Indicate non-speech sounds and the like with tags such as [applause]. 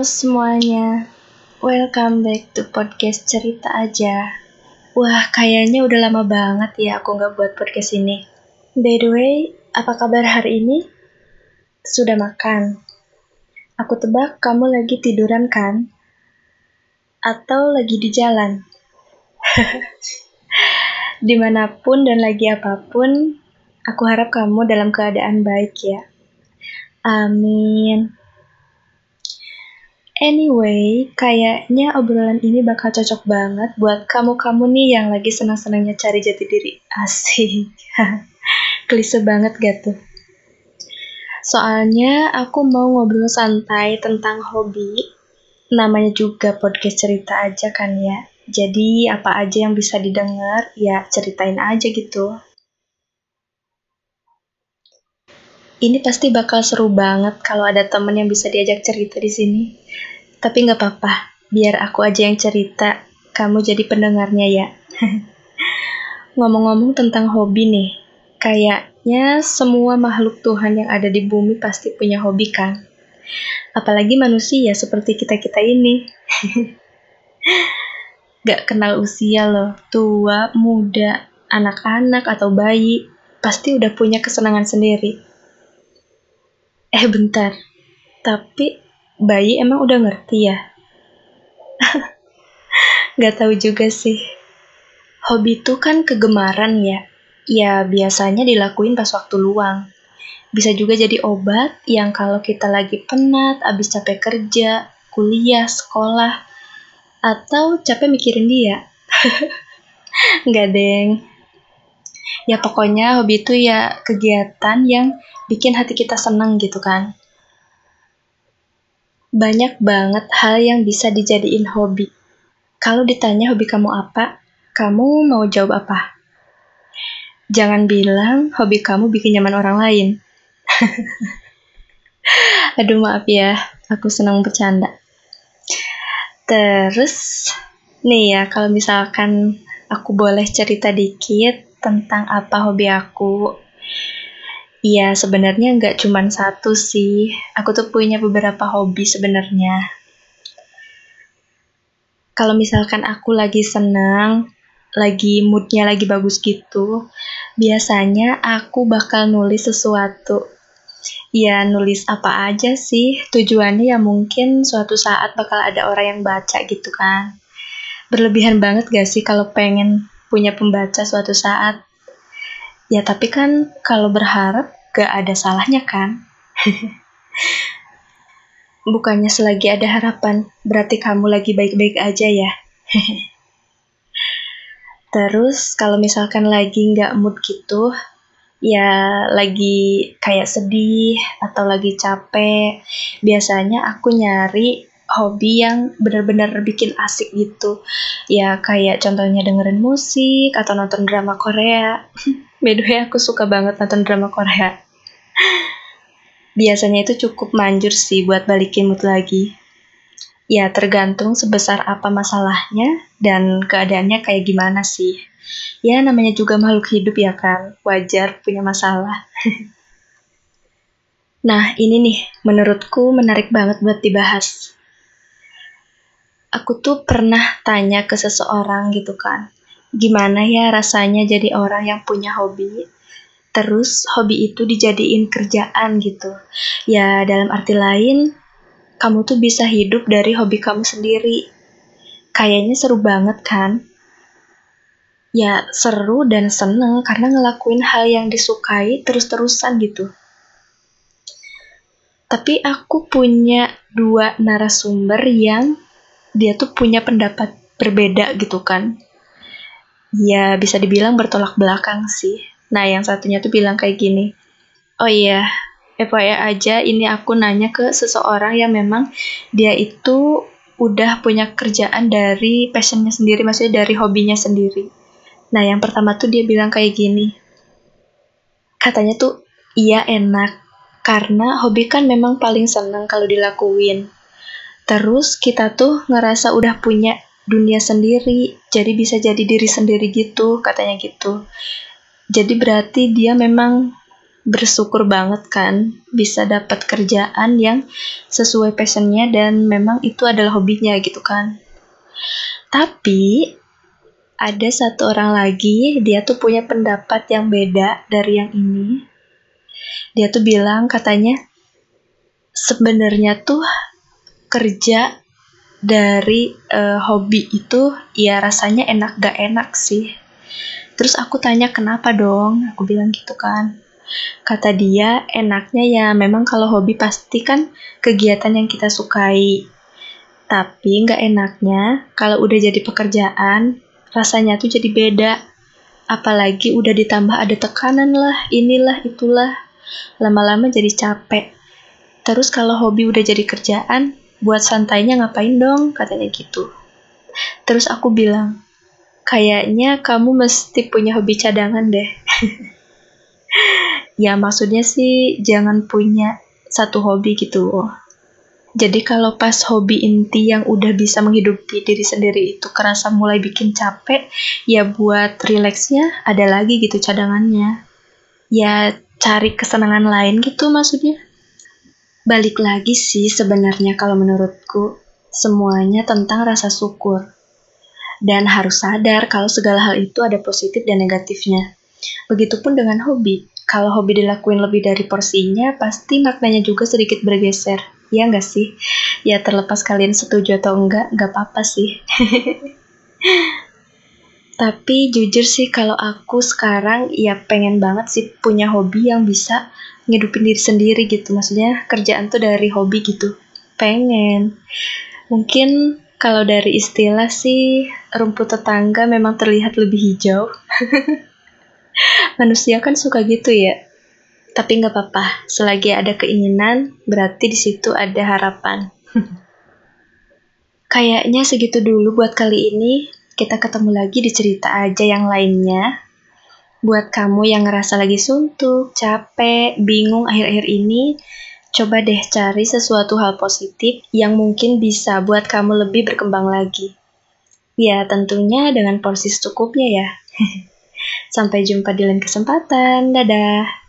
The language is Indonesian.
Semuanya, welcome back to podcast cerita aja. Wah, kayaknya udah lama banget ya aku nggak buat podcast ini. By the way, apa kabar hari ini? Sudah makan? Aku tebak kamu lagi tiduran kan? Atau lagi di jalan? [laughs] Di mana pun dan lagi apa pun, aku harap kamu dalam keadaan baik ya. Amin. Anyway, kayaknya obrolan ini bakal cocok banget buat kamu-kamu nih yang lagi senang-senangnya cari jati diri. Asik. [laughs] Klise banget gak tuh? Soalnya aku mau ngobrol santai tentang hobi. Namanya juga podcast cerita aja kan ya. Jadi apa aja yang bisa didengar, ya ceritain aja gitu. Ini pasti bakal seru banget kalau ada temen yang bisa diajak cerita di sini. Tapi nggak apa-apa, biar aku aja yang cerita, kamu jadi pendengarnya ya. [laughs] Ngomong-ngomong tentang hobi nih, kayaknya semua makhluk Tuhan yang ada di bumi pasti punya hobi kan? Apalagi manusia seperti kita-kita ini. [laughs] Gak kenal usia loh, tua, muda, anak-anak atau bayi, pasti udah punya kesenangan sendiri Eh bentar, tapi bayi emang udah ngerti ya? [laughs] Gak tahu juga sih. Hobi itu kan kegemaran ya. Ya biasanya dilakuin pas waktu luang. Bisa juga jadi obat yang kalau kita lagi penat, abis capek kerja, kuliah, sekolah, atau capek mikirin dia. [laughs] Nggak deng. Ya pokoknya hobi itu ya kegiatan yang bikin hati kita seneng gitu kan. Banyak banget hal yang bisa dijadiin hobi. Kalau ditanya hobi kamu apa, kamu mau jawab apa? Jangan bilang hobi kamu bikin nyaman orang lain. [laughs] Aduh maaf ya, aku senang bercanda. Terus, nih ya, kalau misalkan aku boleh cerita dikit tentang apa hobi aku, Iya, sebenarnya nggak cuma satu sih. Aku tuh punya beberapa hobi sebenarnya. Kalau misalkan aku lagi senang, lagi moodnya lagi bagus gitu, biasanya aku bakal nulis sesuatu. Ya, nulis apa aja sih. Tujuannya ya mungkin suatu saat bakal ada orang yang baca gitu kan. Berlebihan banget gak sih kalau pengen punya pembaca suatu saat? Ya tapi kan kalau berharap gak ada salahnya kan? [laughs] Bukannya selagi ada harapan, berarti kamu lagi baik-baik aja ya. [laughs] Terus kalau misalkan lagi nggak mood gitu, ya lagi kayak sedih atau lagi capek, biasanya aku nyari hobi yang benar-benar bikin asik gitu. Ya kayak contohnya dengerin musik atau nonton drama Korea. [laughs] By the way, aku suka banget nonton drama Korea. Biasanya itu cukup manjur sih buat balikin mood lagi. Ya tergantung sebesar apa masalahnya dan keadaannya kayak gimana sih. Ya namanya juga makhluk hidup ya kan, wajar punya masalah. [laughs] nah ini nih, menurutku menarik banget buat dibahas aku tuh pernah tanya ke seseorang gitu kan, gimana ya rasanya jadi orang yang punya hobi, terus hobi itu dijadiin kerjaan gitu. Ya dalam arti lain, kamu tuh bisa hidup dari hobi kamu sendiri. Kayaknya seru banget kan? Ya seru dan seneng karena ngelakuin hal yang disukai terus-terusan gitu. Tapi aku punya dua narasumber yang dia tuh punya pendapat berbeda gitu kan ya bisa dibilang bertolak belakang sih. Nah yang satunya tuh bilang kayak gini. Oh iya FYI aja ini aku nanya ke seseorang yang memang dia itu udah punya kerjaan dari passionnya sendiri maksudnya dari hobinya sendiri. Nah yang pertama tuh dia bilang kayak gini. Katanya tuh iya enak. Karena hobi kan memang paling seneng kalau dilakuin. Terus kita tuh ngerasa udah punya dunia sendiri, jadi bisa jadi diri sendiri gitu, katanya gitu. Jadi berarti dia memang bersyukur banget kan bisa dapat kerjaan yang sesuai passionnya dan memang itu adalah hobinya gitu kan. Tapi ada satu orang lagi dia tuh punya pendapat yang beda dari yang ini. Dia tuh bilang katanya sebenarnya tuh kerja dari uh, hobi itu ya rasanya enak gak enak sih. Terus aku tanya kenapa dong? Aku bilang gitu kan Kata dia, enaknya ya memang kalau hobi pasti kan kegiatan yang kita sukai. Tapi nggak enaknya kalau udah jadi pekerjaan, rasanya tuh jadi beda. Apalagi udah ditambah ada tekanan lah, inilah, itulah. Lama-lama jadi capek. Terus kalau hobi udah jadi kerjaan, buat santainya ngapain dong? Katanya gitu. Terus aku bilang, kayaknya kamu mesti punya hobi cadangan deh. [laughs] ya maksudnya sih jangan punya satu hobi gitu Jadi kalau pas hobi inti yang udah bisa menghidupi diri sendiri itu kerasa mulai bikin capek, ya buat rileksnya ada lagi gitu cadangannya. Ya cari kesenangan lain gitu maksudnya. Balik lagi sih sebenarnya kalau menurutku semuanya tentang rasa syukur. Dan harus sadar kalau segala hal itu ada positif dan negatifnya. Begitupun dengan hobi. Kalau hobi dilakuin lebih dari porsinya, pasti maknanya juga sedikit bergeser. Ya nggak sih? Ya terlepas kalian setuju atau enggak, nggak apa-apa sih. [laughs] Tapi jujur sih kalau aku sekarang ya pengen banget sih punya hobi yang bisa ngidupin diri sendiri gitu. Maksudnya kerjaan tuh dari hobi gitu. Pengen. Mungkin kalau dari istilah sih rumput tetangga memang terlihat lebih hijau. [laughs] Manusia kan suka gitu ya. Tapi nggak apa-apa, selagi ada keinginan, berarti di situ ada harapan. [laughs] Kayaknya segitu dulu buat kali ini. Kita ketemu lagi di cerita aja yang lainnya. Buat kamu yang ngerasa lagi suntuk, capek, bingung akhir-akhir ini, coba deh cari sesuatu hal positif yang mungkin bisa buat kamu lebih berkembang lagi. Ya, tentunya dengan porsi secukupnya ya. [laughs] Sampai jumpa di lain kesempatan. Dadah.